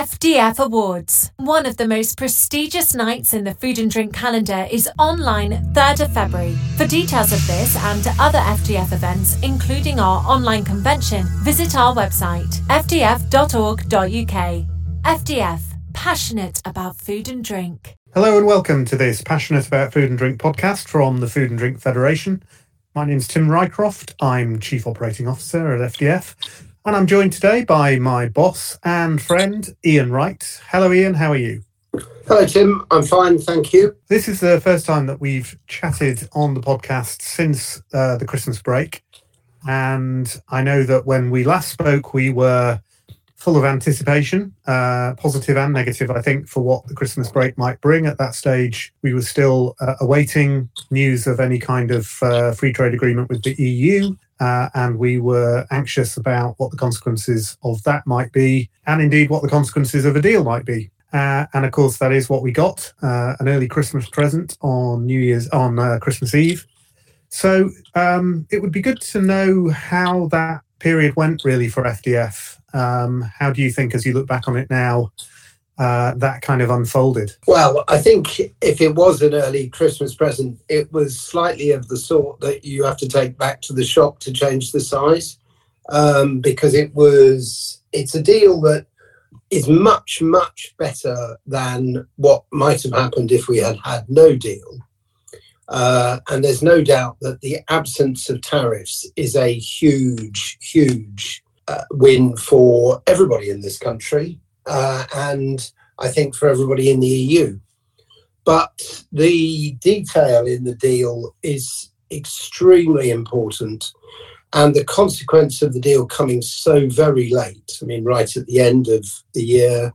FDF Awards. One of the most prestigious nights in the food and drink calendar is online 3rd of February. For details of this and other FDF events, including our online convention, visit our website fdf.org.uk. FDF, passionate about food and drink. Hello and welcome to this Passionate About Food and Drink podcast from the Food and Drink Federation. My name is Tim Rycroft. I'm Chief Operating Officer at FDF, and I'm joined today by my boss and friend, Ian Wright. Hello, Ian. How are you? Hello, Tim. I'm fine, thank you. This is the first time that we've chatted on the podcast since uh, the Christmas break. And I know that when we last spoke, we were full of anticipation, uh, positive and negative, I think, for what the Christmas break might bring. At that stage, we were still uh, awaiting news of any kind of uh, free trade agreement with the EU. Uh, and we were anxious about what the consequences of that might be, and indeed what the consequences of a deal might be. Uh, and of course, that is what we got uh, an early Christmas present on New Year's, on Christmas Eve. So um, it would be good to know how that period went really for FDF um, how do you think, as you look back on it now, uh, that kind of unfolded? Well, I think if it was an early Christmas present, it was slightly of the sort that you have to take back to the shop to change the size, um, because it was it's a deal that is much much better than what might have happened if we had had no deal. Uh, and there's no doubt that the absence of tariffs is a huge, huge uh, win for everybody in this country uh, and I think for everybody in the EU. But the detail in the deal is extremely important. And the consequence of the deal coming so very late, I mean, right at the end of the year,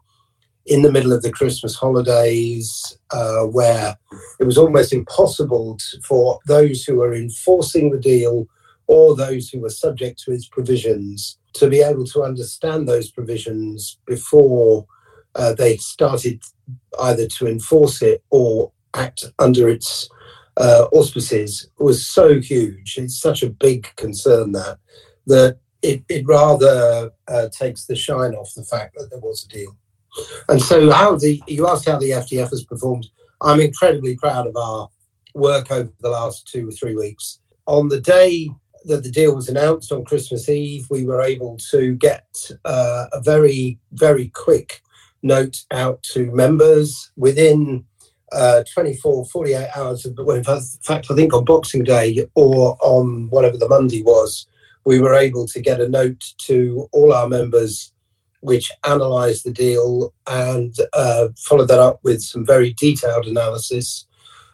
in the middle of the Christmas holidays, uh, where it was almost impossible to, for those who were enforcing the deal or those who were subject to its provisions to be able to understand those provisions before uh, they started either to enforce it or act under its uh, auspices was so huge. It's such a big concern that that it, it rather uh, takes the shine off the fact that there was a deal. And so, how the you asked how the FDF has performed. I'm incredibly proud of our work over the last two or three weeks. On the day that the deal was announced on Christmas Eve, we were able to get uh, a very, very quick note out to members within uh, 24, 48 hours of, well, in fact, I think on Boxing Day or on whatever the Monday was, we were able to get a note to all our members which analysed the deal and uh, followed that up with some very detailed analysis.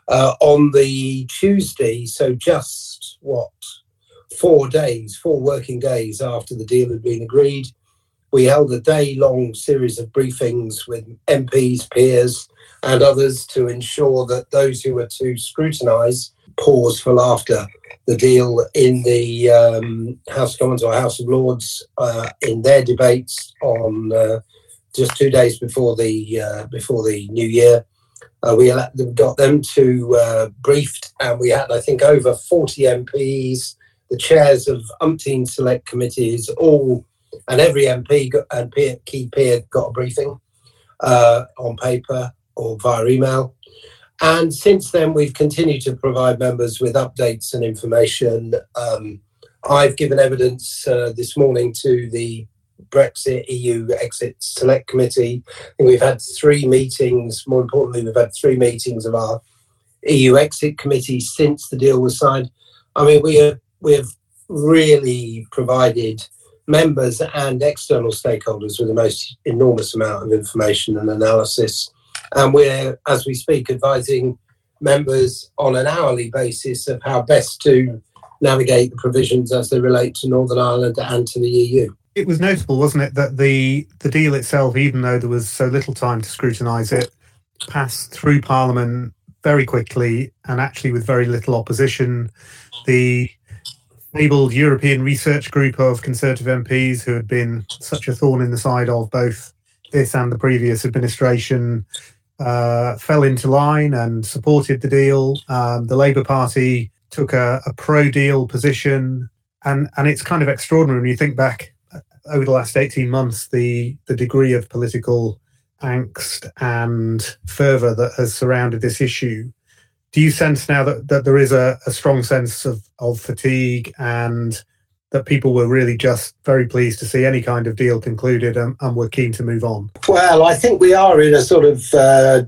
Uh, on the Tuesday, so just what, four days, four working days after the deal had been agreed. We held a day long series of briefings with MPs, peers, and others to ensure that those who were to scrutinise pause for laughter the deal in the um, House of Commons or House of Lords uh, in their debates on uh, just two days before the uh, before the new year. Uh, we got them to uh, briefed, and we had, I think, over 40 MPs, the chairs of umpteen select committees, all and every MP got, and peer, key peer got a briefing uh, on paper or via email. And since then, we've continued to provide members with updates and information. Um, I've given evidence uh, this morning to the Brexit EU Exit Select Committee. And we've had three meetings. More importantly, we've had three meetings of our EU Exit Committee since the deal was signed. I mean, we have we've really provided members and external stakeholders with the most enormous amount of information and analysis. And we're, as we speak, advising members on an hourly basis of how best to navigate the provisions as they relate to Northern Ireland and to the EU. It was notable, wasn't it, that the, the deal itself, even though there was so little time to scrutinise it, passed through Parliament very quickly and actually with very little opposition. The fabled European research group of Conservative MPs who had been such a thorn in the side of both this and the previous administration uh, fell into line and supported the deal. Um, the Labour Party took a, a pro deal position. And, and it's kind of extraordinary when you think back over the last 18 months, the, the degree of political angst and fervour that has surrounded this issue. Do you sense now that, that there is a, a strong sense of, of fatigue and that people were really just very pleased to see any kind of deal concluded and, and were keen to move on? Well, I think we are in a sort of uh,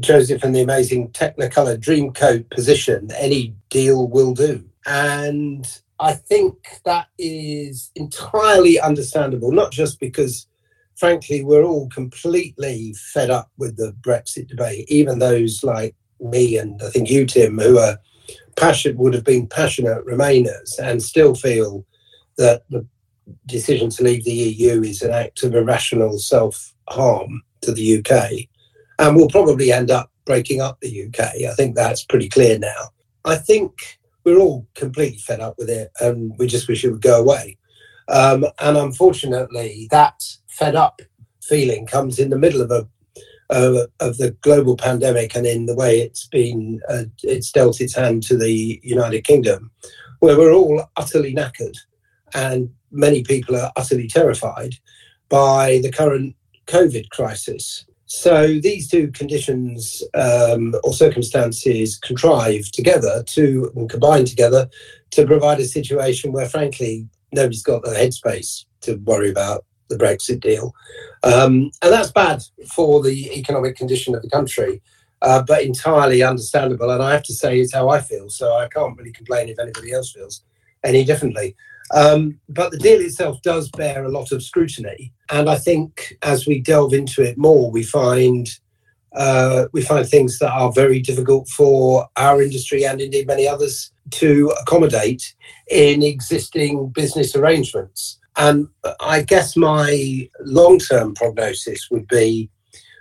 Joseph and the Amazing Technicolor Dreamcoat position. Any deal will do. And I think that is entirely understandable, not just because, frankly, we're all completely fed up with the Brexit debate, even those like me and I think you, Tim, who are passionate, would have been passionate Remainers and still feel that the decision to leave the EU is an act of irrational self harm to the UK and will probably end up breaking up the UK. I think that's pretty clear now. I think we're all completely fed up with it and we just wish it would go away. Um, and unfortunately, that fed up feeling comes in the middle of a uh, of the global pandemic and in the way it's been uh, it's dealt its hand to the United Kingdom, where we're all utterly knackered and many people are utterly terrified by the current COVID crisis. So these two conditions um, or circumstances contrive together to and combine together to provide a situation where, frankly, nobody's got the headspace to worry about the Brexit deal, um, and that's bad for the economic condition of the country. Uh, but entirely understandable, and I have to say it's how I feel. So I can't really complain if anybody else feels any differently. Um, but the deal itself does bear a lot of scrutiny, and I think as we delve into it more, we find uh, we find things that are very difficult for our industry and indeed many others to accommodate in existing business arrangements. And I guess my long-term prognosis would be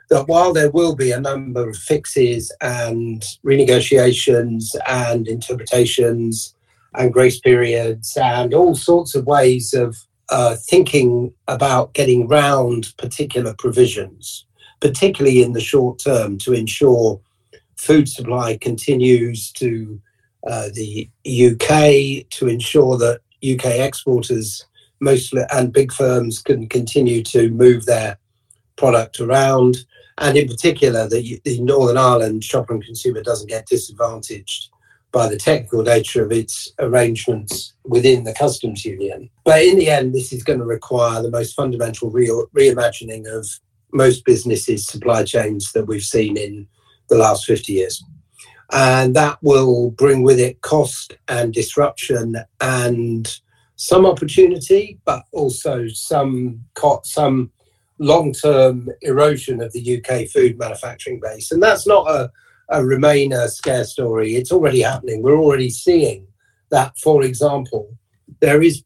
that while there will be a number of fixes and renegotiations and interpretations and grace periods and all sorts of ways of uh, thinking about getting round particular provisions, particularly in the short term, to ensure food supply continues to uh, the UK, to ensure that UK exporters mostly and big firms can continue to move their product around, and in particular, that the Northern Ireland shopper and consumer doesn't get disadvantaged by the technical nature of its arrangements within the customs union. But in the end, this is going to require the most fundamental real reimagining of most businesses' supply chains that we've seen in the last 50 years. And that will bring with it cost and disruption and some opportunity, but also some some long-term erosion of the UK food manufacturing base. And that's not a a Remainer scare story. It's already happening. We're already seeing that, for example, there is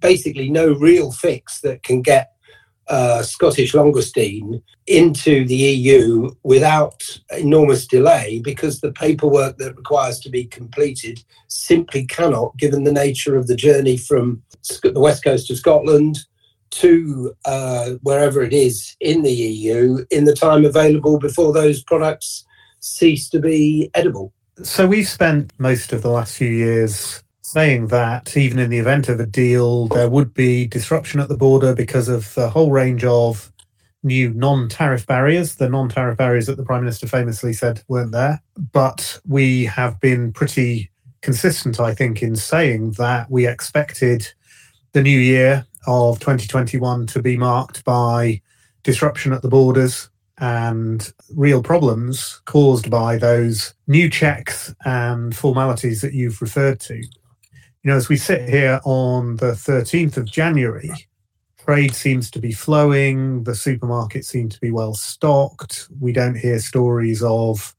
basically no real fix that can get uh, Scottish langoustine into the EU without enormous delay because the paperwork that requires to be completed simply cannot, given the nature of the journey from the west coast of Scotland to uh, wherever it is in the EU in the time available before those products cease to be edible. So we've spent most of the last few years saying that even in the event of a deal, there would be disruption at the border because of the whole range of new non tariff barriers, the non tariff barriers that the Prime Minister famously said weren't there. But we have been pretty consistent, I think, in saying that we expected the new year of 2021 to be marked by disruption at the borders, and real problems caused by those new checks and formalities that you've referred to. You know, as we sit here on the 13th of January, trade seems to be flowing, the supermarkets seem to be well stocked. We don't hear stories of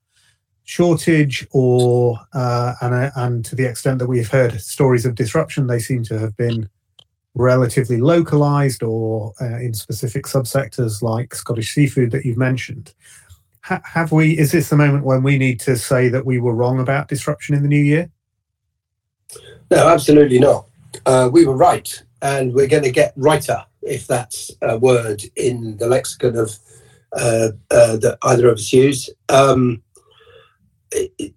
shortage or uh, and, and to the extent that we've heard stories of disruption, they seem to have been relatively localized or uh, in specific subsectors like Scottish seafood that you've mentioned. Ha- have we? Is this the moment when we need to say that we were wrong about disruption in the new year? No, absolutely not. Uh, we were right, and we're going to get righter if that's a word in the lexicon of uh, uh that either of us use. Um,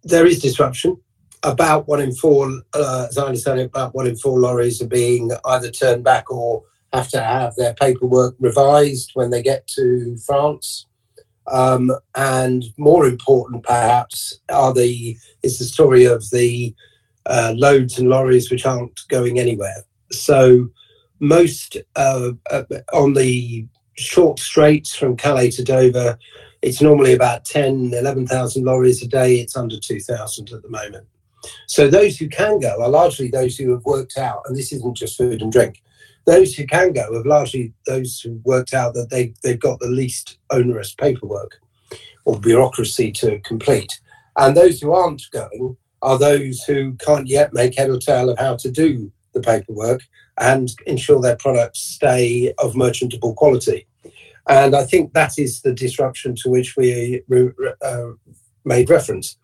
there is disruption about one in four, uh, as I understand it, about one in four lorries are being either turned back or have to have their paperwork revised when they get to France. Um, and more important, perhaps, are the is the story of the uh, loads and lorries which aren't going anywhere. So most uh, uh, on the short straits from Calais to Dover, it's normally about 10, 11,000 lorries a day. It's under 2,000 at the moment. So those who can go are largely those who have worked out, and this isn't just food and drink. Those who can go have largely those who worked out that they, they've got the least onerous paperwork or bureaucracy to complete. And those who aren't going are those who can't yet make head or tail of how to do the paperwork and ensure their products stay of merchantable quality. And I think that is the disruption to which we uh, made reference.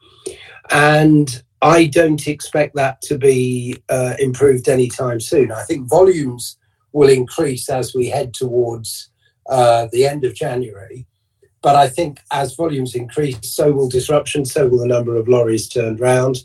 And I don't expect that to be uh, improved anytime soon. I think volumes will increase as we head towards uh, the end of January. But I think as volumes increase, so will disruption, so will the number of lorries turned round.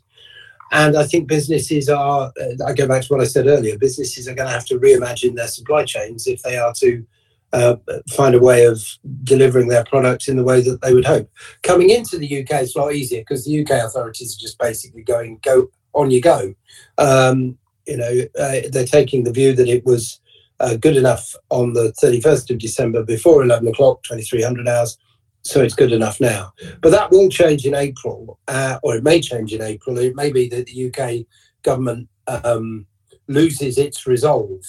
And I think businesses are, uh, I go back to what I said earlier, businesses are going to have to reimagine their supply chains if they are to uh, find a way of delivering their products in the way that they would hope. Coming into the UK is a lot easier because the UK authorities are just basically going, go on you go. Um, you know, uh, they're taking the view that it was uh, good enough on the 31st of December before 11 o'clock, 2300 hours so it's good enough now. But that will change in April, uh, or it may change in April. It may be that the UK government um, loses its resolve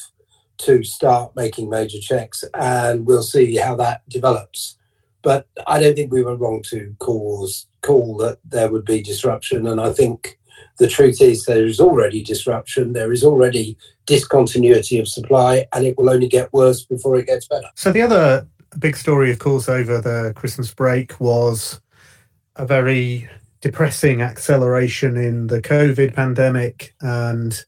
to start making major checks, and we'll see how that develops. But I don't think we were wrong to cause call that there would be disruption, and I think the truth is there is already disruption. There is already discontinuity of supply, and it will only get worse before it gets better. So the other big story, of course, over the Christmas break was a very depressing acceleration in the COVID pandemic. And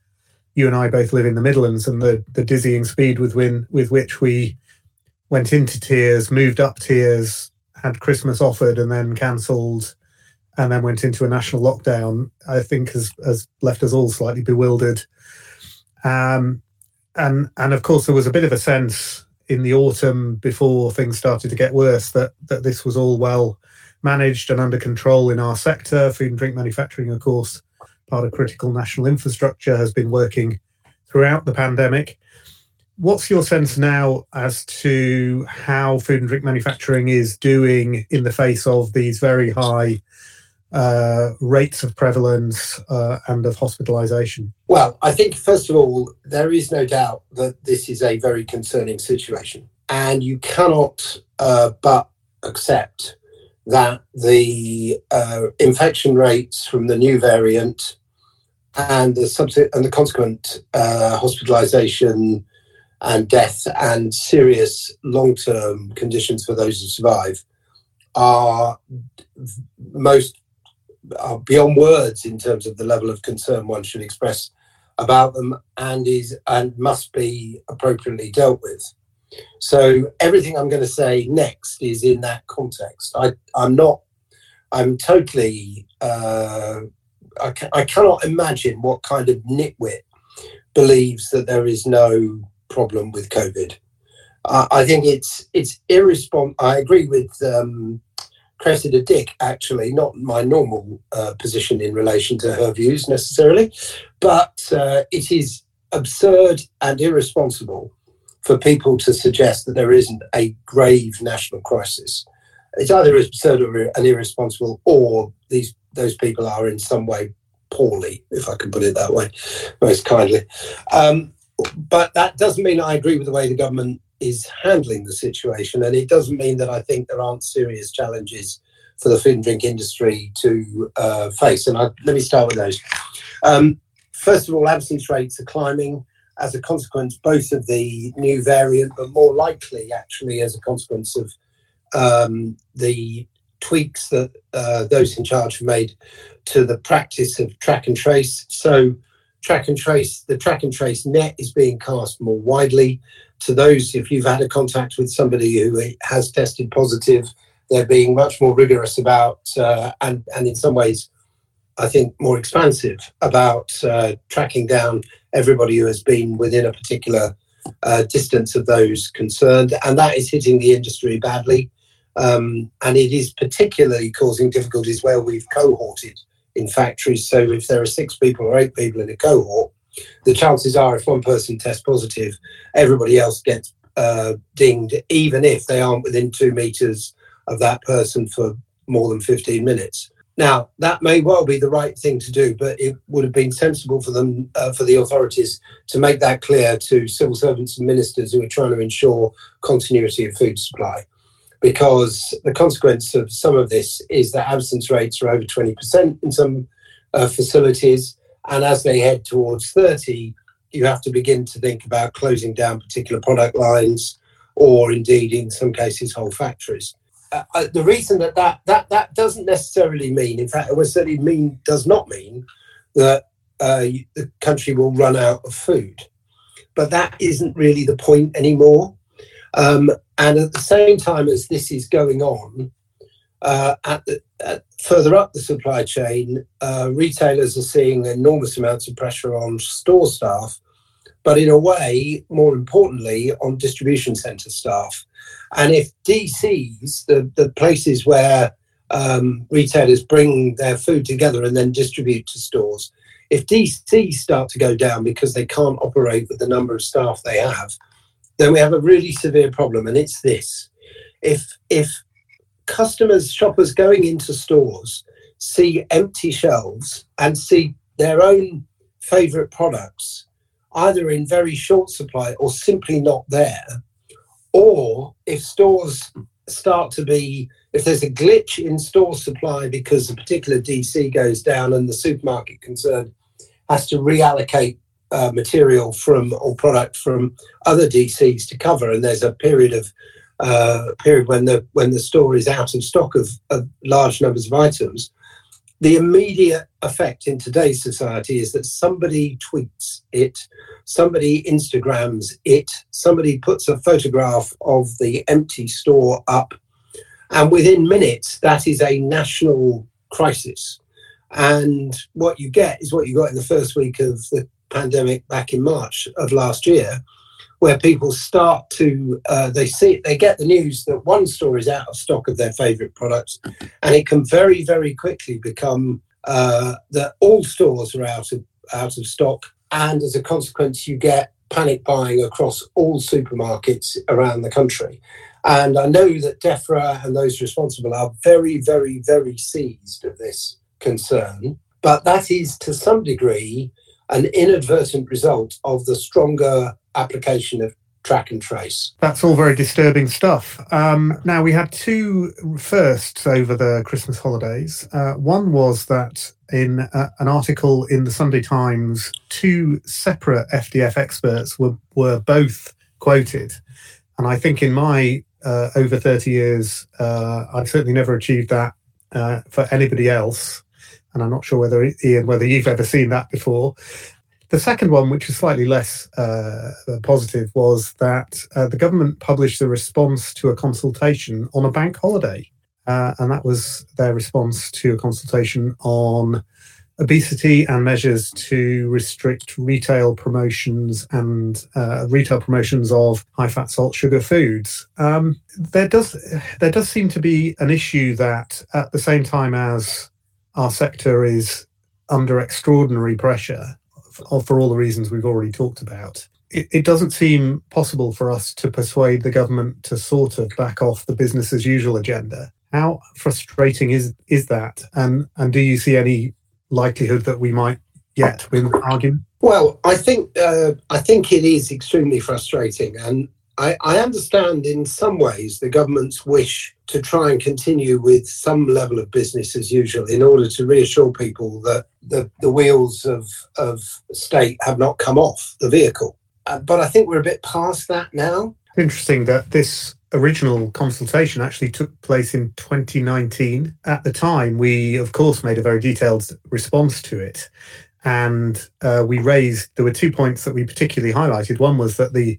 you and I both live in the Midlands, and the, the dizzying speed with, win, with which we went into tiers, moved up tiers, had Christmas offered, and then cancelled, and then went into a national lockdown, I think has, has left us all slightly bewildered. Um, and and of course, there was a bit of a sense in the autumn before things started to get worse that that this was all well managed and under control in our sector. Food and drink manufacturing, of course, part of critical national infrastructure, has been working throughout the pandemic. What's your sense now as to how food and drink manufacturing is doing in the face of these very high uh, rates of prevalence uh, and of hospitalisation? Well, I think, first of all, there is no doubt that this is a very concerning situation. And you cannot uh, but accept that the uh, infection rates from the new variant and the, subse- and the consequent uh, hospitalisation and death and serious long term conditions for those who survive are most are beyond words in terms of the level of concern one should express about them and is and must be appropriately dealt with. So everything I'm going to say next is in that context. I, I'm not. I'm totally. Uh, I, ca- I cannot imagine what kind of nitwit believes that there is no problem with COVID. Uh, I think it's it's irresponsible. I agree with um, Cressida Dick, actually, not my normal uh, position in relation to her views necessarily, but uh, it is absurd and irresponsible for people to suggest that there isn't a grave national crisis. It's either absurd or and irresponsible, or these those people are in some way poorly, if I can put it that way, most kindly. Um, but that doesn't mean I agree with the way the government is handling the situation. And it doesn't mean that I think there aren't serious challenges for the food and drink industry to uh, face. And I, let me start with those. Um, first of all, absence rates are climbing as a consequence both of the new variant, but more likely actually as a consequence of um, the tweaks that uh, those in charge have made to the practice of track and trace. So, track and trace, the track and trace net is being cast more widely to those, if you've had a contact with somebody who has tested positive, they're being much more rigorous about, uh, and, and in some ways, I think more expansive about uh, tracking down everybody who has been within a particular uh, distance of those concerned, and that is hitting the industry badly. Um, and it is particularly causing difficulties where we've cohorted in factories. So if there are six people or eight people in a cohort, the chances are if one person tests positive, everybody else gets uh, dinged, even if they aren't within two meters of that person for more than 15 minutes. Now, that may well be the right thing to do, but it would have been sensible for them, uh, for the authorities, to make that clear to civil servants and ministers who are trying to ensure continuity of food supply. Because the consequence of some of this is that absence rates are over 20% in some uh, facilities. And as they head towards 30, you have to begin to think about closing down particular product lines or indeed, in some cases, whole factories. Uh, uh, the reason that, that that that doesn't necessarily mean, in fact, it certainly mean does not mean that uh, the country will run out of food, but that isn't really the point anymore. Um, and at the same time as this is going on, uh, at at further up the supply chain, uh, retailers are seeing enormous amounts of pressure on store staff, but in a way, more importantly, on distribution centre staff. And if DCs, the, the places where um, retailers bring their food together and then distribute to stores, if DCs start to go down because they can't operate with the number of staff they have, then we have a really severe problem. And it's this if, if customers, shoppers going into stores see empty shelves and see their own favorite products either in very short supply or simply not there, or if stores start to be if there's a glitch in store supply because a particular DC goes down and the supermarket concerned has to reallocate uh, material from or product from other DCs to cover, and there's a period of uh, period when the when the store is out of stock of, of large numbers of items. The immediate effect in today's society is that somebody tweets it somebody Instagrams it, somebody puts a photograph of the empty store up, and within minutes, that is a national crisis. And what you get is what you got in the first week of the pandemic back in March of last year, where people start to uh, they see they get the news that one store is out of stock of their favourite products, and it can very very quickly become uh, that all stores are out of out of stock and as a consequence, you get panic buying across all supermarkets around the country. And I know that DEFRA and those responsible are very, very, very seized of this concern. But that is to some degree an inadvertent result of the stronger application of track and trace. That's all very disturbing stuff. Um, now, we had two firsts over the Christmas holidays. Uh, one was that in uh, an article in the Sunday Times, two separate FDF experts were, were both quoted. And I think in my uh, over 30 years, uh, I've certainly never achieved that uh, for anybody else. And I'm not sure whether, Ian, whether you've ever seen that before. The second one, which was slightly less uh, positive, was that uh, the government published a response to a consultation on a bank holiday. Uh, and that was their response to a consultation on obesity and measures to restrict retail promotions and uh, retail promotions of high fat, salt, sugar foods. Um, there does there does seem to be an issue that at the same time as our sector is under extraordinary pressure, for all the reasons we've already talked about. It, it doesn't seem possible for us to persuade the government to sort of back off the business as usual agenda. How frustrating is is that? And and do you see any likelihood that we might yet win the argument? Well, I think uh, I think it is extremely frustrating, and I, I, understand in some ways the government's wish to try and continue with some level of business as usual in order to reassure people that the, the wheels of, of state have not come off the vehicle. Uh, but I think we're a bit past that now. Interesting that this original consultation actually took place in 2019. At the time, we, of course, made a very detailed response to it. And uh, we raised, there were two points that we particularly highlighted. One was that the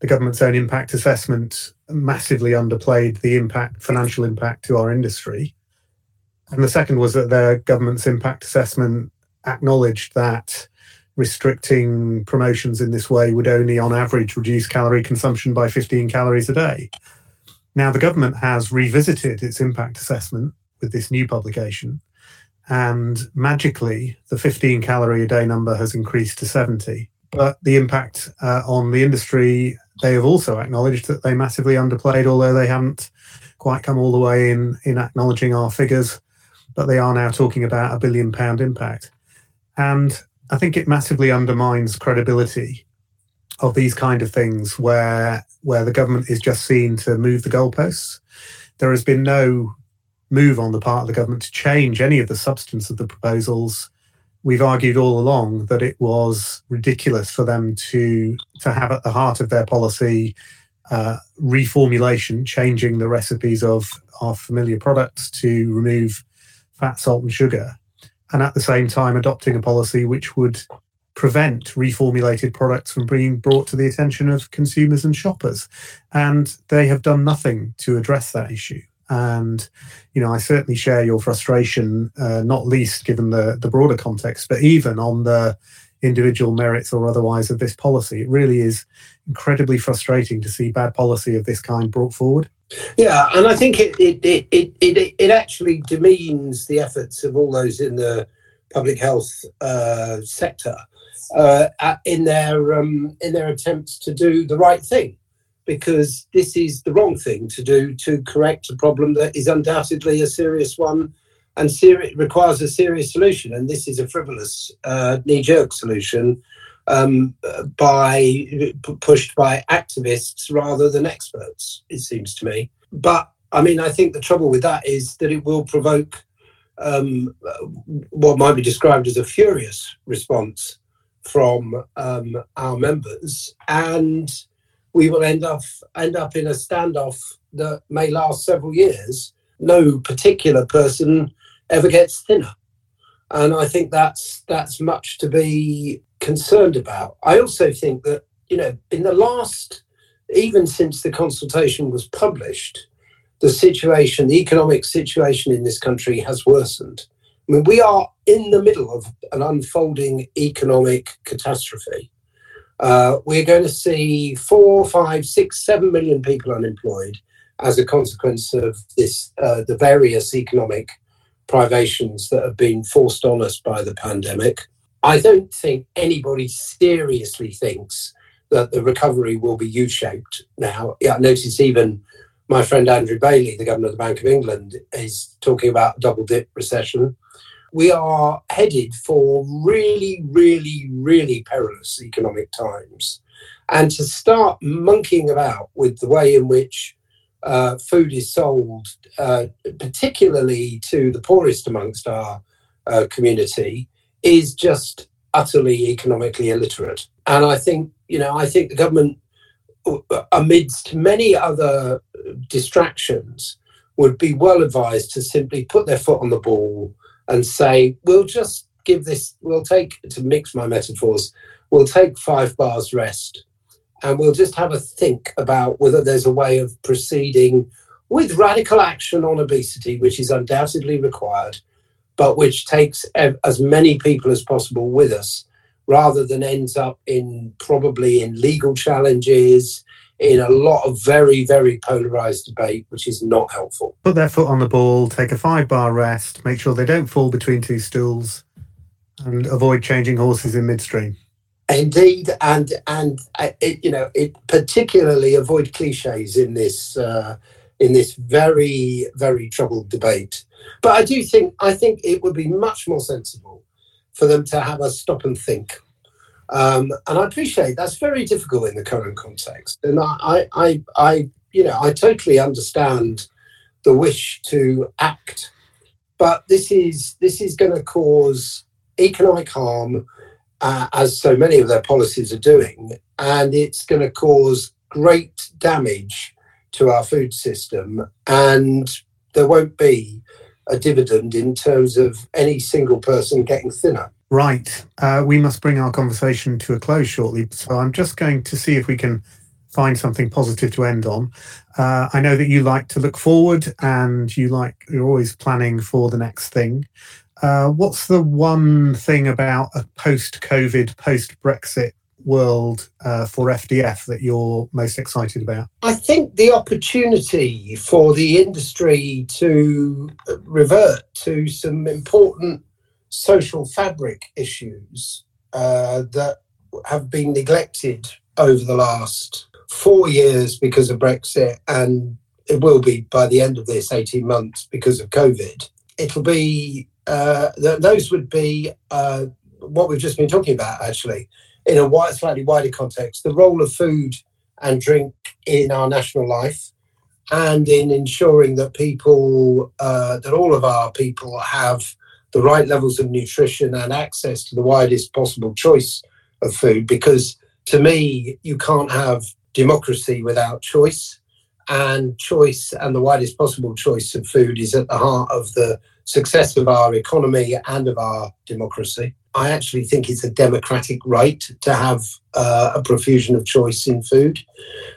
the government's own impact assessment massively underplayed the impact, financial impact to our industry. And the second was that their government's impact assessment acknowledged that restricting promotions in this way would only, on average, reduce calorie consumption by 15 calories a day. Now, the government has revisited its impact assessment with this new publication, and magically, the 15 calorie a day number has increased to 70. But the impact uh, on the industry, they have also acknowledged that they massively underplayed, although they haven't quite come all the way in, in acknowledging our figures. But they are now talking about a billion pound impact. And I think it massively undermines credibility of these kind of things where where the government is just seen to move the goalposts. There has been no move on the part of the government to change any of the substance of the proposals. We've argued all along that it was ridiculous for them to to have at the heart of their policy uh, reformulation, changing the recipes of our familiar products to remove fat, salt, and sugar and at the same time adopting a policy which would prevent reformulated products from being brought to the attention of consumers and shoppers. And they have done nothing to address that issue. And, you know, I certainly share your frustration, uh, not least given the, the broader context, but even on the individual merits or otherwise of this policy. It really is incredibly frustrating to see bad policy of this kind brought forward. Yeah, and I think it it, it, it, it, actually demeans the efforts of all those in the public health uh, sector uh, in their um, in their attempts to do the right thing, because this is the wrong thing to do to correct a problem that is undoubtedly a serious one and seri- requires a serious solution. And this is a frivolous uh, knee jerk solution um, by pushed by activists rather than experts. It seems to me. But I mean, I think the trouble with that is that it will provoke um, what might be described as a furious response from um, our members, and we will end up end up in a standoff that may last several years. No particular person ever gets thinner, and I think that's that's much to be concerned about. I also think that, you know, in the last, even since the consultation was published, the situation, the economic situation in this country has worsened. I mean, we are in the middle of an unfolding economic catastrophe. Uh, we're going to see four, five, six, seven million people unemployed as a consequence of this, uh, the various economic privations that have been forced on us by the pandemic. I don't think anybody seriously thinks that the recovery will be U-shaped now. Yeah, I notice even my friend Andrew Bailey, the governor of the Bank of England, is talking about double dip recession. We are headed for really, really, really perilous economic times. And to start monkeying about with the way in which uh, food is sold, uh, particularly to the poorest amongst our uh, community, is just utterly economically illiterate. And I think, you know, I think the government, amidst many other distractions, would be well advised to simply put their foot on the ball and say, we'll just give this, we'll take, to mix my metaphors, we'll take five bars rest and we'll just have a think about whether there's a way of proceeding with radical action on obesity, which is undoubtedly required, but which takes as many people as possible with us rather than ends up in probably in legal challenges in a lot of very very polarized debate which is not helpful. Put their foot on the ball take a five bar rest make sure they don't fall between two stools and avoid changing horses in midstream. Indeed and and uh, it, you know it particularly avoid cliches in this uh, in this very very troubled debate. But I do think I think it would be much more sensible for them to have a stop and think. Um, and I appreciate that's very difficult in the current context. And I, I, I, you know, I totally understand the wish to act, but this is this is going to cause economic harm, uh, as so many of their policies are doing, and it's going to cause great damage to our food system. And there won't be a dividend in terms of any single person getting thinner. Right. Uh, we must bring our conversation to a close shortly. So I'm just going to see if we can find something positive to end on. Uh, I know that you like to look forward and you like you're always planning for the next thing. Uh, what's the one thing about a post-COVID, post-Brexit world uh, for FDF that you're most excited about? I think the opportunity for the industry to revert to some important social fabric issues uh, that have been neglected over the last four years because of Brexit, and it will be by the end of this 18 months because of COVID. It'll be, uh, th- those would be uh, what we've just been talking about, actually, in a wide, slightly wider context the role of food and drink in our national life. And in ensuring that people, uh, that all of our people have the right levels of nutrition and access to the widest possible choice of food, because to me, you can't have democracy without choice. And choice and the widest possible choice of food is at the heart of the success of our economy and of our democracy. I actually think it's a democratic right to have uh, a profusion of choice in food.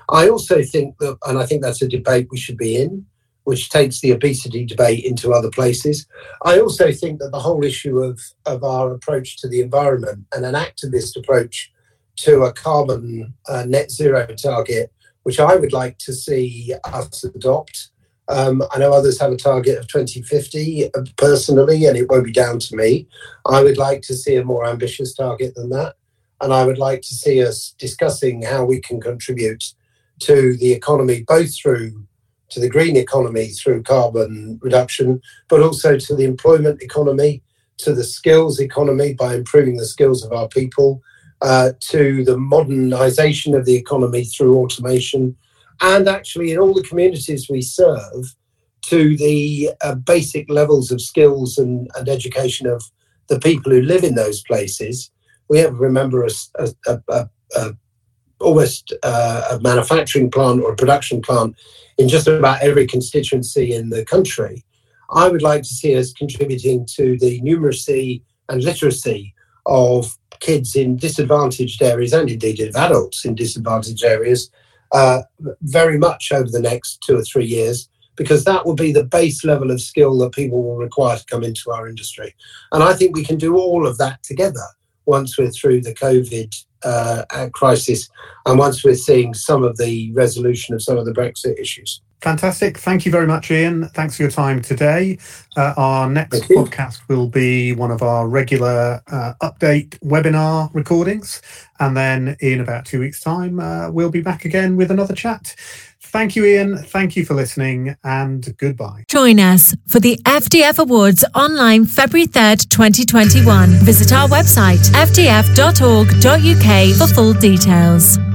I also think that, and I think that's a debate we should be in, which takes the obesity debate into other places. I also think that the whole issue of, of our approach to the environment and an activist approach to a carbon uh, net zero target, which I would like to see us adopt. Um, I know others have a target of 2050 uh, personally, and it won't be down to me. I would like to see a more ambitious target than that. And I would like to see us discussing how we can contribute to the economy, both through to the green economy through carbon reduction, but also to the employment economy, to the skills economy by improving the skills of our people, uh, to the modernization of the economy through automation, and actually in all the communities we serve, to the uh, basic levels of skills and, and, education of the people who live in those places. We have remember a, a, a, a almost uh, a manufacturing plant or a production plant in just about every constituency in the country. I would like to see us contributing to the numeracy and literacy of kids in disadvantaged areas and indeed of adults in disadvantaged areas uh, very much over the next two or three years because that will be the base level of skill that people will require to come into our industry. And I think we can do all of that together once we're through the COVID uh, crisis and once we're seeing some of the resolution of some of the Brexit issues. Fantastic. Thank you very much, Ian. Thanks for your time today. Uh, our next podcast will be one of our regular uh, update webinar recordings. And then in about two weeks' time, uh, we'll be back again with another chat. Thank you, Ian. Thank you for listening and goodbye. Join us for the FDF Awards online February 3rd, 2021. Visit our website, fdf.org.uk for full details.